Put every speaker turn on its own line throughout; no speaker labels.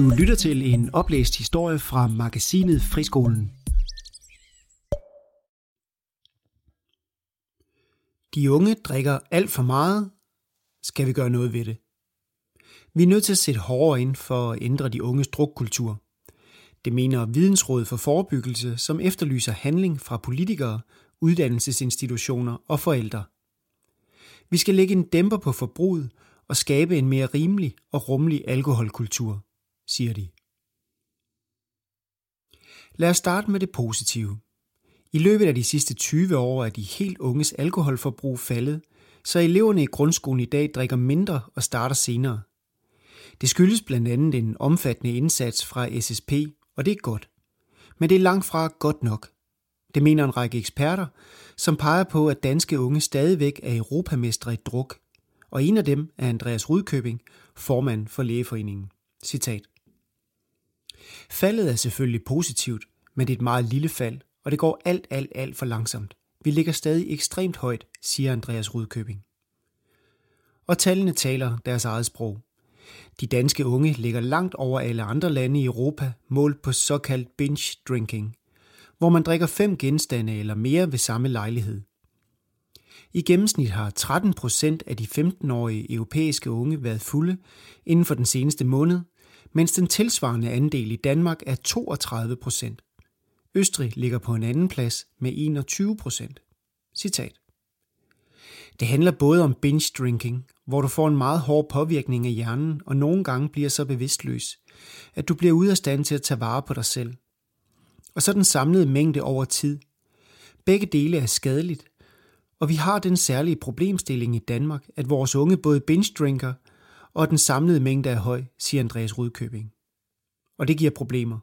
Du lytter til en oplæst historie fra magasinet Friskolen. De unge drikker alt for meget. Skal vi gøre noget ved det? Vi er nødt til at sætte hårdere ind for at ændre de unges drukkultur. Det mener Vidensrådet for Forebyggelse, som efterlyser handling fra politikere, uddannelsesinstitutioner og forældre. Vi skal lægge en dæmper på forbruget og skabe en mere rimelig og rummelig alkoholkultur, siger de. Lad os starte med det positive. I løbet af de sidste 20 år er de helt unges alkoholforbrug faldet, så eleverne i grundskolen i dag drikker mindre og starter senere. Det skyldes blandt andet en omfattende indsats fra SSP, og det er godt. Men det er langt fra godt nok. Det mener en række eksperter, som peger på, at danske unge stadigvæk er europamestre i druk, og en af dem er Andreas Rudkøbing, formand for Lægeforeningen. Citat. Faldet er selvfølgelig positivt, men det er et meget lille fald, og det går alt, alt, alt for langsomt. Vi ligger stadig ekstremt højt, siger Andreas Rudkøbing. Og tallene taler deres eget sprog. De danske unge ligger langt over alle andre lande i Europa, målt på såkaldt binge drinking, hvor man drikker fem genstande eller mere ved samme lejlighed. I gennemsnit har 13 procent af de 15-årige europæiske unge været fulde inden for den seneste måned, mens den tilsvarende andel i Danmark er 32 procent. Østrig ligger på en anden plads med 21 procent. Citat. Det handler både om binge drinking, hvor du får en meget hård påvirkning af hjernen og nogle gange bliver så bevidstløs, at du bliver ude af stand til at tage vare på dig selv. Og så den samlede mængde over tid. Begge dele er skadeligt, og vi har den særlige problemstilling i Danmark, at vores unge både binge drinker og den samlede mængde er høj, siger Andreas Rudkøbing. Og det giver problemer,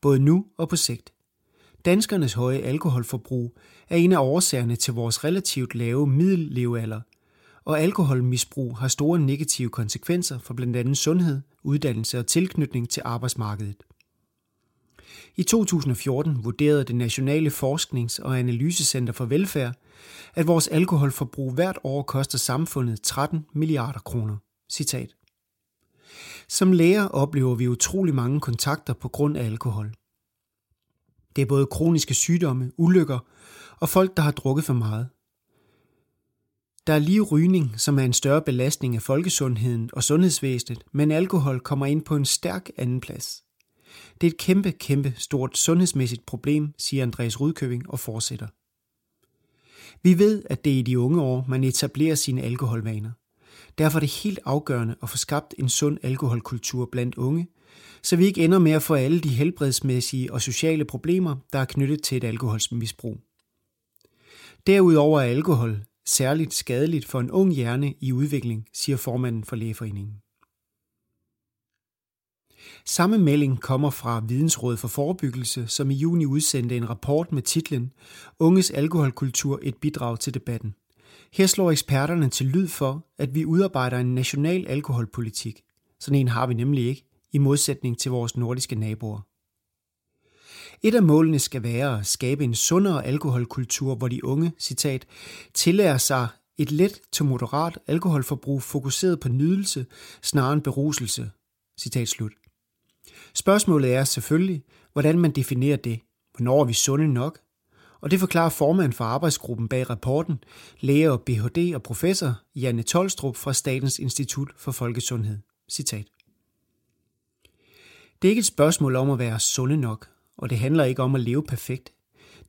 både nu og på sigt. Danskernes høje alkoholforbrug er en af årsagerne til vores relativt lave middellevealder, og alkoholmisbrug har store negative konsekvenser for blandt andet sundhed, uddannelse og tilknytning til arbejdsmarkedet. I 2014 vurderede det Nationale Forsknings- og Analysecenter for Velfærd, at vores alkoholforbrug hvert år koster samfundet 13 milliarder kroner. Citat. Som læger oplever vi utrolig mange kontakter på grund af alkohol. Det er både kroniske sygdomme, ulykker og folk, der har drukket for meget. Der er lige rygning, som er en større belastning af folkesundheden og sundhedsvæsenet, men alkohol kommer ind på en stærk anden plads. Det er et kæmpe, kæmpe stort sundhedsmæssigt problem, siger Andreas Rudkøbing og fortsætter. Vi ved, at det er i de unge år, man etablerer sine alkoholvaner. Derfor er det helt afgørende at få skabt en sund alkoholkultur blandt unge, så vi ikke ender med at få alle de helbredsmæssige og sociale problemer, der er knyttet til et alkoholsmisbrug. Derudover er alkohol særligt skadeligt for en ung hjerne i udvikling, siger formanden for Lægeforeningen. Samme melding kommer fra Vidensråd for Forebyggelse, som i juni udsendte en rapport med titlen Unges alkoholkultur et bidrag til debatten. Her slår eksperterne til lyd for, at vi udarbejder en national alkoholpolitik. Sådan en har vi nemlig ikke, i modsætning til vores nordiske naboer. Et af målene skal være at skabe en sundere alkoholkultur, hvor de unge, citat, tillærer sig et let til moderat alkoholforbrug fokuseret på nydelse snarere end beruselse. Citat slut. Spørgsmålet er selvfølgelig, hvordan man definerer det. Hvornår er vi sunde nok? Og det forklarer formand for arbejdsgruppen bag rapporten, læge og Ph.D. og professor Janne Tolstrup fra Statens Institut for Folkesundhed. Citat. Det er ikke et spørgsmål om at være sunde nok, og det handler ikke om at leve perfekt.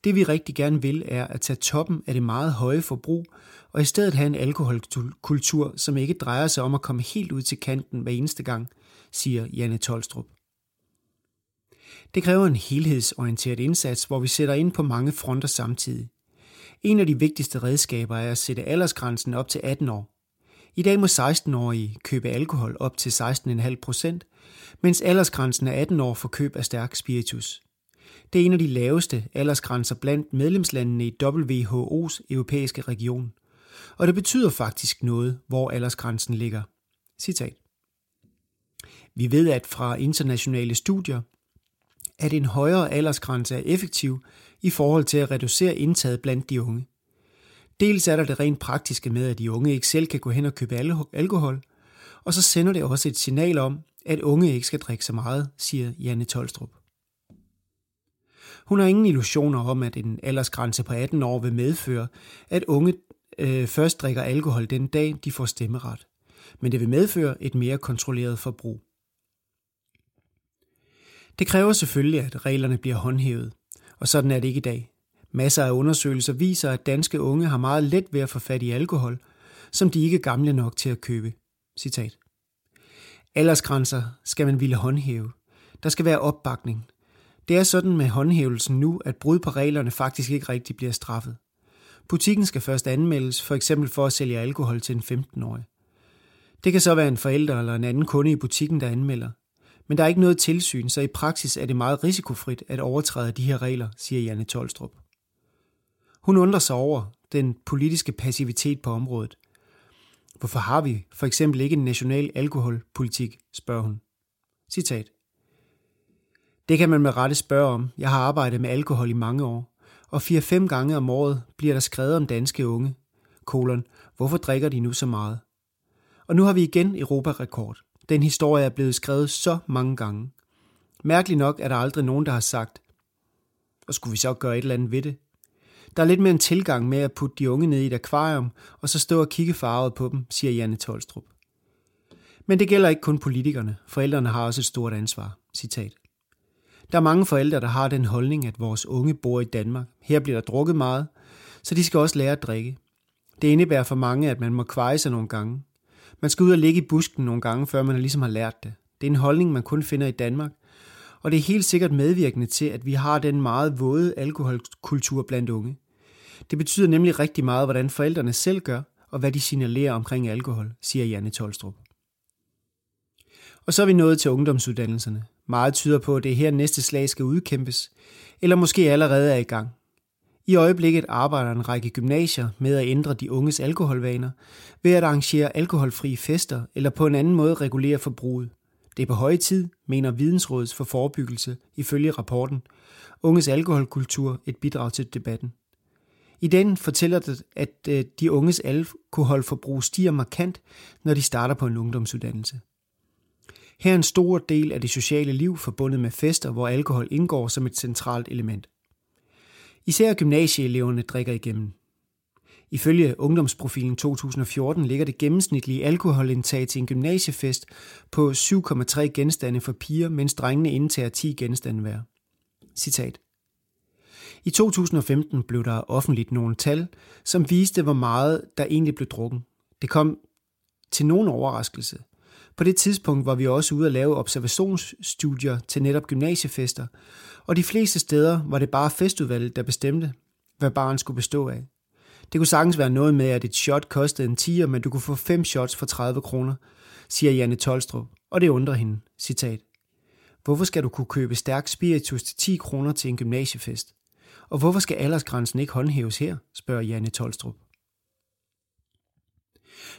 Det vi rigtig gerne vil er at tage toppen af det meget høje forbrug, og i stedet have en alkoholkultur, som ikke drejer sig om at komme helt ud til kanten hver eneste gang, siger Janne Tolstrup. Det kræver en helhedsorienteret indsats, hvor vi sætter ind på mange fronter samtidig. En af de vigtigste redskaber er at sætte aldersgrænsen op til 18 år. I dag må 16-årige købe alkohol op til 16,5 procent, mens aldersgrænsen er 18 år for køb af stærk spiritus. Det er en af de laveste aldersgrænser blandt medlemslandene i WHO's europæiske region. Og det betyder faktisk noget, hvor aldersgrænsen ligger. Citat. Vi ved, at fra internationale studier, at en højere aldersgrænse er effektiv i forhold til at reducere indtaget blandt de unge. Dels er der det rent praktiske med, at de unge ikke selv kan gå hen og købe alkohol, og så sender det også et signal om, at unge ikke skal drikke så meget, siger Janne Tolstrup. Hun har ingen illusioner om, at en aldersgrænse på 18 år vil medføre, at unge øh, først drikker alkohol den dag, de får stemmeret. Men det vil medføre et mere kontrolleret forbrug. Det kræver selvfølgelig, at reglerne bliver håndhævet, og sådan er det ikke i dag. Masser af undersøgelser viser, at danske unge har meget let ved at få fat i alkohol, som de ikke er gamle nok til at købe. Citat. Aldersgrænser skal man ville håndhæve. Der skal være opbakning. Det er sådan med håndhævelsen nu, at brud på reglerne faktisk ikke rigtig bliver straffet. Butikken skal først anmeldes, for eksempel for at sælge alkohol til en 15-årig. Det kan så være en forælder eller en anden kunde i butikken, der anmelder. Men der er ikke noget tilsyn, så i praksis er det meget risikofrit at overtræde de her regler, siger Janne Tolstrup. Hun undrer sig over den politiske passivitet på området. Hvorfor har vi for eksempel ikke en national alkoholpolitik, spørger hun. Citat. Det kan man med rette spørge om. Jeg har arbejdet med alkohol i mange år, og fire-fem gange om året bliver der skrevet om danske unge. Kolon, hvorfor drikker de nu så meget? Og nu har vi igen Europa-rekord. Den historie er blevet skrevet så mange gange. Mærkeligt nok er der aldrig nogen, der har sagt, og skulle vi så gøre et eller andet ved det? Der er lidt mere en tilgang med at putte de unge ned i et akvarium, og så stå og kigge farvet på dem, siger Janne Tolstrup. Men det gælder ikke kun politikerne. Forældrene har også et stort ansvar. Citat. Der er mange forældre, der har den holdning, at vores unge bor i Danmark. Her bliver der drukket meget, så de skal også lære at drikke. Det indebærer for mange, at man må kveje sig nogle gange. Man skal ud og ligge i busken nogle gange, før man ligesom har lært det. Det er en holdning, man kun finder i Danmark, og det er helt sikkert medvirkende til, at vi har den meget våde alkoholkultur blandt unge. Det betyder nemlig rigtig meget, hvordan forældrene selv gør, og hvad de signalerer omkring alkohol, siger Janne Tolstrup. Og så er vi nået til ungdomsuddannelserne. Meget tyder på, at det er her næste slag skal udkæmpes, eller måske allerede er i gang. I øjeblikket arbejder en række gymnasier med at ændre de unges alkoholvaner ved at arrangere alkoholfrie fester eller på en anden måde regulere forbruget. Det er på høje tid, mener Vidensrådets for forebyggelse ifølge rapporten Unges alkoholkultur et bidrag til debatten. I den fortæller det, at øh, de unges alkoholforbrug stiger markant, når de starter på en ungdomsuddannelse. Her er en stor del af det sociale liv forbundet med fester, hvor alkohol indgår som et centralt element. Især gymnasieeleverne drikker igennem. Ifølge ungdomsprofilen 2014 ligger det gennemsnitlige alkoholindtag til en gymnasiefest på 7,3 genstande for piger, mens drengene indtager 10 genstande hver. Citat. I 2015 blev der offentligt nogle tal, som viste, hvor meget der egentlig blev drukket. Det kom til nogen overraskelse. På det tidspunkt var vi også ude at lave observationsstudier til netop gymnasiefester, og de fleste steder var det bare festudvalget, der bestemte, hvad barn skulle bestå af. Det kunne sagtens være noget med, at et shot kostede en 10, men du kunne få fem shots for 30 kroner, siger Janne Tolstrup, og det undrer hende. Citat. Hvorfor skal du kunne købe stærk spiritus til 10 kroner til en gymnasiefest? Og hvorfor skal aldersgrænsen ikke håndhæves her, spørger Janne Tolstrup.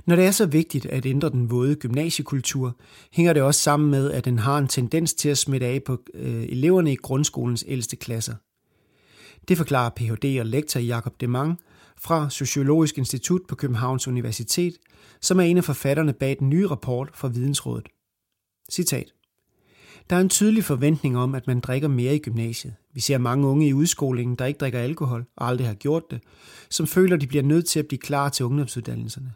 Når det er så vigtigt at ændre den våde gymnasiekultur, hænger det også sammen med, at den har en tendens til at smitte af på øh, eleverne i grundskolens ældste klasser. Det forklarer Ph.D. og lektor Jakob Demang fra Sociologisk Institut på Københavns Universitet, som er en af forfatterne bag den nye rapport fra Vidensrådet. Citat. Der er en tydelig forventning om, at man drikker mere i gymnasiet. Vi ser mange unge i udskolingen, der ikke drikker alkohol og aldrig har gjort det, som føler, de bliver nødt til at blive klar til ungdomsuddannelserne.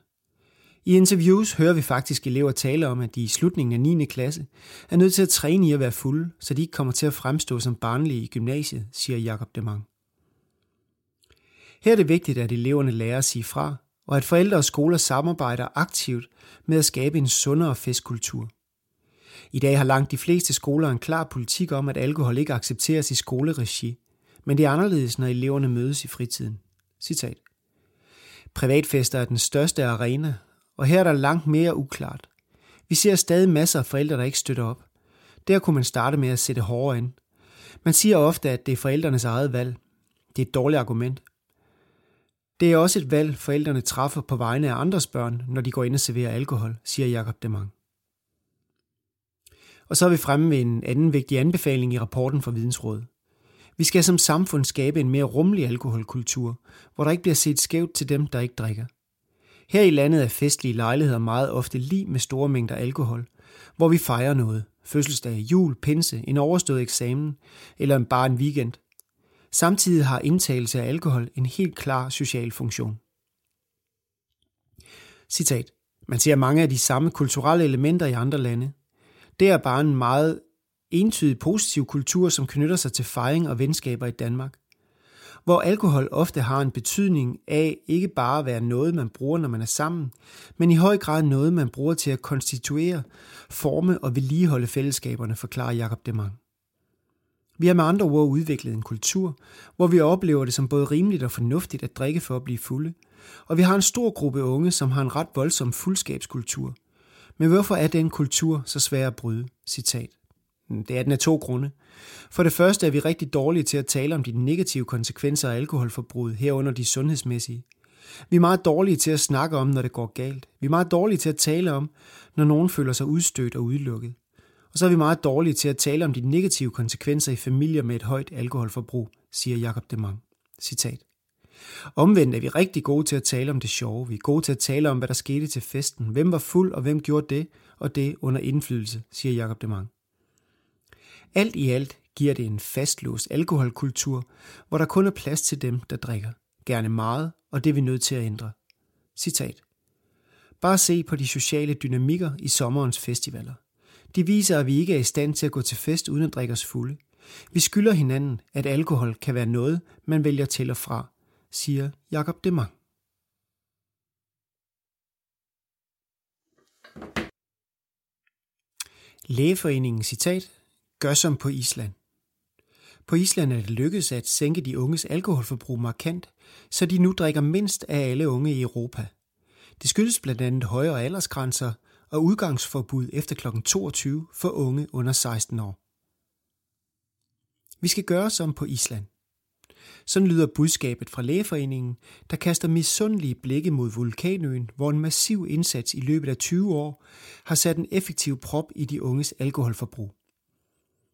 I interviews hører vi faktisk elever tale om, at de i slutningen af 9. klasse er nødt til at træne i at være fulde, så de ikke kommer til at fremstå som barnlige i gymnasiet, siger Jakob Demang. Her er det vigtigt, at eleverne lærer at sige fra, og at forældre og skoler samarbejder aktivt med at skabe en sundere festkultur. I dag har langt de fleste skoler en klar politik om, at alkohol ikke accepteres i skoleregi, men det er anderledes, når eleverne mødes i fritiden. Citat. Privatfester er den største arena, og her er der langt mere uklart. Vi ser stadig masser af forældre, der ikke støtter op. Der kunne man starte med at sætte hårdere ind. Man siger ofte, at det er forældrenes eget valg. Det er et dårligt argument. Det er også et valg, forældrene træffer på vegne af andres børn, når de går ind og serverer alkohol, siger Jakob Demang. Og så er vi fremme ved en anden vigtig anbefaling i rapporten fra Vidensrådet. Vi skal som samfund skabe en mere rummelig alkoholkultur, hvor der ikke bliver set skævt til dem, der ikke drikker. Her i landet er festlige lejligheder meget ofte lige med store mængder alkohol, hvor vi fejrer noget. Fødselsdag, jul, pinse, en overstået eksamen eller bare en weekend. Samtidig har indtagelse af alkohol en helt klar social funktion. Citat. Man ser mange af de samme kulturelle elementer i andre lande. Det er bare en meget entydig positiv kultur, som knytter sig til fejring og venskaber i Danmark. Hvor alkohol ofte har en betydning af ikke bare at være noget, man bruger, når man er sammen, men i høj grad noget, man bruger til at konstituere, forme og vedligeholde fællesskaberne, forklarer Jakob Demang. Vi har med andre ord udviklet en kultur, hvor vi oplever det som både rimeligt og fornuftigt at drikke for at blive fulde, og vi har en stor gruppe unge, som har en ret voldsom fuldskabskultur. Men hvorfor er den kultur så svær at bryde? Citat. Mm, det er den af to grunde. For det første er vi rigtig dårlige til at tale om de negative konsekvenser af alkoholforbruget, herunder de sundhedsmæssige. Vi er meget dårlige til at snakke om, når det går galt. Vi er meget dårlige til at tale om, når nogen føler sig udstødt og udelukket. Og så er vi meget dårlige til at tale om de negative konsekvenser i familier med et højt alkoholforbrug, siger Jakob Demang. Citat. Omvendt er vi rigtig gode til at tale om det sjove. Vi er gode til at tale om, hvad der skete til festen. Hvem var fuld, og hvem gjorde det og det under indflydelse, siger Jakob Demang. Alt i alt giver det en fastlåst alkoholkultur, hvor der kun er plads til dem, der drikker. Gerne meget, og det er vi nødt til at ændre. Citat. Bare se på de sociale dynamikker i sommerens festivaler. De viser, at vi ikke er i stand til at gå til fest uden at drikke os fulde. Vi skylder hinanden, at alkohol kan være noget, man vælger til og fra, siger Jakob Demang. Lægeforeningen citat gør som på Island. På Island er det lykkedes at sænke de unges alkoholforbrug markant, så de nu drikker mindst af alle unge i Europa. Det skyldes blandt andet højere aldersgrænser og udgangsforbud efter kl. 22 for unge under 16 år. Vi skal gøre som på Island. Sådan lyder budskabet fra Lægeforeningen, der kaster misundelige blikke mod vulkanøen, hvor en massiv indsats i løbet af 20 år har sat en effektiv prop i de unges alkoholforbrug.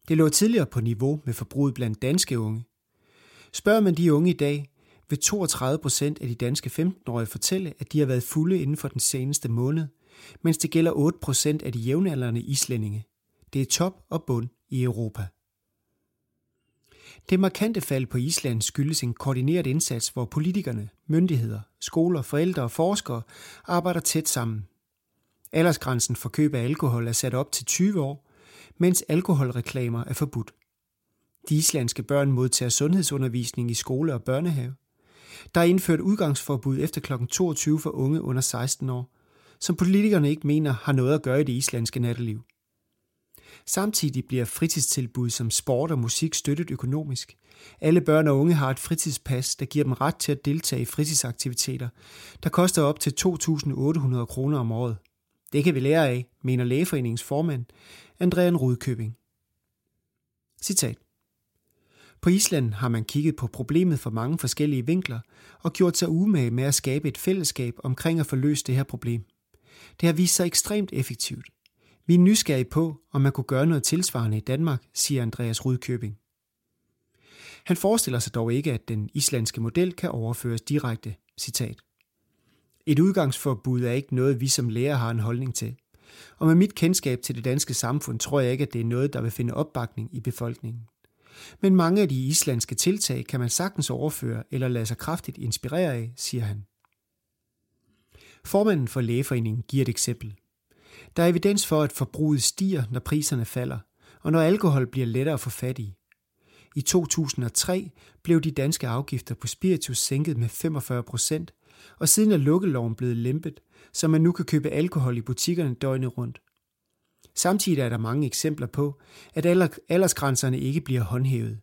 Det lå tidligere på niveau med forbruget blandt danske unge. Spørger man de unge i dag, vil 32 procent af de danske 15-årige fortælle, at de har været fulde inden for den seneste måned, mens det gælder 8 procent af de jævnaldrende islændinge. Det er top og bund i Europa. Det markante fald på Island skyldes en koordineret indsats, hvor politikerne, myndigheder, skoler, forældre og forskere arbejder tæt sammen. Aldersgrænsen for køb af alkohol er sat op til 20 år, mens alkoholreklamer er forbudt. De islandske børn modtager sundhedsundervisning i skole og børnehave. Der er indført udgangsforbud efter kl. 22 for unge under 16 år, som politikerne ikke mener har noget at gøre i det islandske natteliv. Samtidig bliver fritidstilbud som sport og musik støttet økonomisk. Alle børn og unge har et fritidspas, der giver dem ret til at deltage i fritidsaktiviteter, der koster op til 2.800 kroner om året. Det kan vi lære af, mener Lægeforeningens formand, Andrean Rudkøbing. Citat. På Island har man kigget på problemet fra mange forskellige vinkler og gjort sig umage med at skabe et fællesskab omkring at få løst det her problem. Det har vist sig ekstremt effektivt. Vi er nysgerrige på, om man kunne gøre noget tilsvarende i Danmark, siger Andreas Rudkøbing. Han forestiller sig dog ikke, at den islandske model kan overføres direkte. Citat. Et udgangsforbud er ikke noget, vi som lærer har en holdning til. Og med mit kendskab til det danske samfund tror jeg ikke, at det er noget, der vil finde opbakning i befolkningen. Men mange af de islandske tiltag kan man sagtens overføre eller lade sig kraftigt inspirere af, siger han. Formanden for Lægeforeningen giver et eksempel. Der er evidens for, at forbruget stiger, når priserne falder, og når alkohol bliver lettere at få fat i. I 2003 blev de danske afgifter på spiritus sænket med 45 procent, og siden er lukkeloven blevet lempet, så man nu kan købe alkohol i butikkerne døgnet rundt. Samtidig er der mange eksempler på, at aldersgrænserne ikke bliver håndhævet.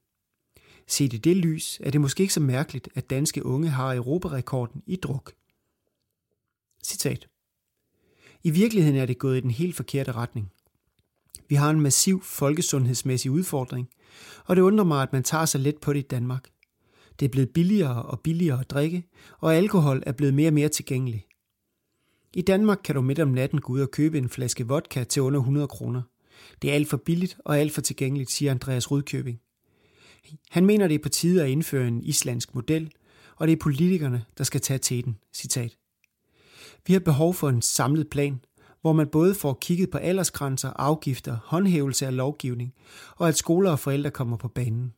Set i det lys er det måske ikke så mærkeligt, at danske unge har europarekorden i druk. Citat. I virkeligheden er det gået i den helt forkerte retning. Vi har en massiv folkesundhedsmæssig udfordring, og det undrer mig, at man tager så let på det i Danmark. Det er blevet billigere og billigere at drikke, og alkohol er blevet mere og mere tilgængelig. I Danmark kan du midt om natten gå ud og købe en flaske vodka til under 100 kroner. Det er alt for billigt og alt for tilgængeligt, siger Andreas Rudkøbing. Han mener, det er på tide at indføre en islandsk model, og det er politikerne, der skal tage til den. Citat. Vi har behov for en samlet plan, hvor man både får kigget på aldersgrænser, afgifter, håndhævelse af lovgivning, og at skoler og forældre kommer på banen.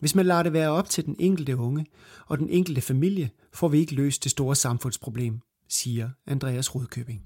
Hvis man lader det være op til den enkelte unge og den enkelte familie, får vi ikke løst det store samfundsproblem, siger Andreas Rudkøbing.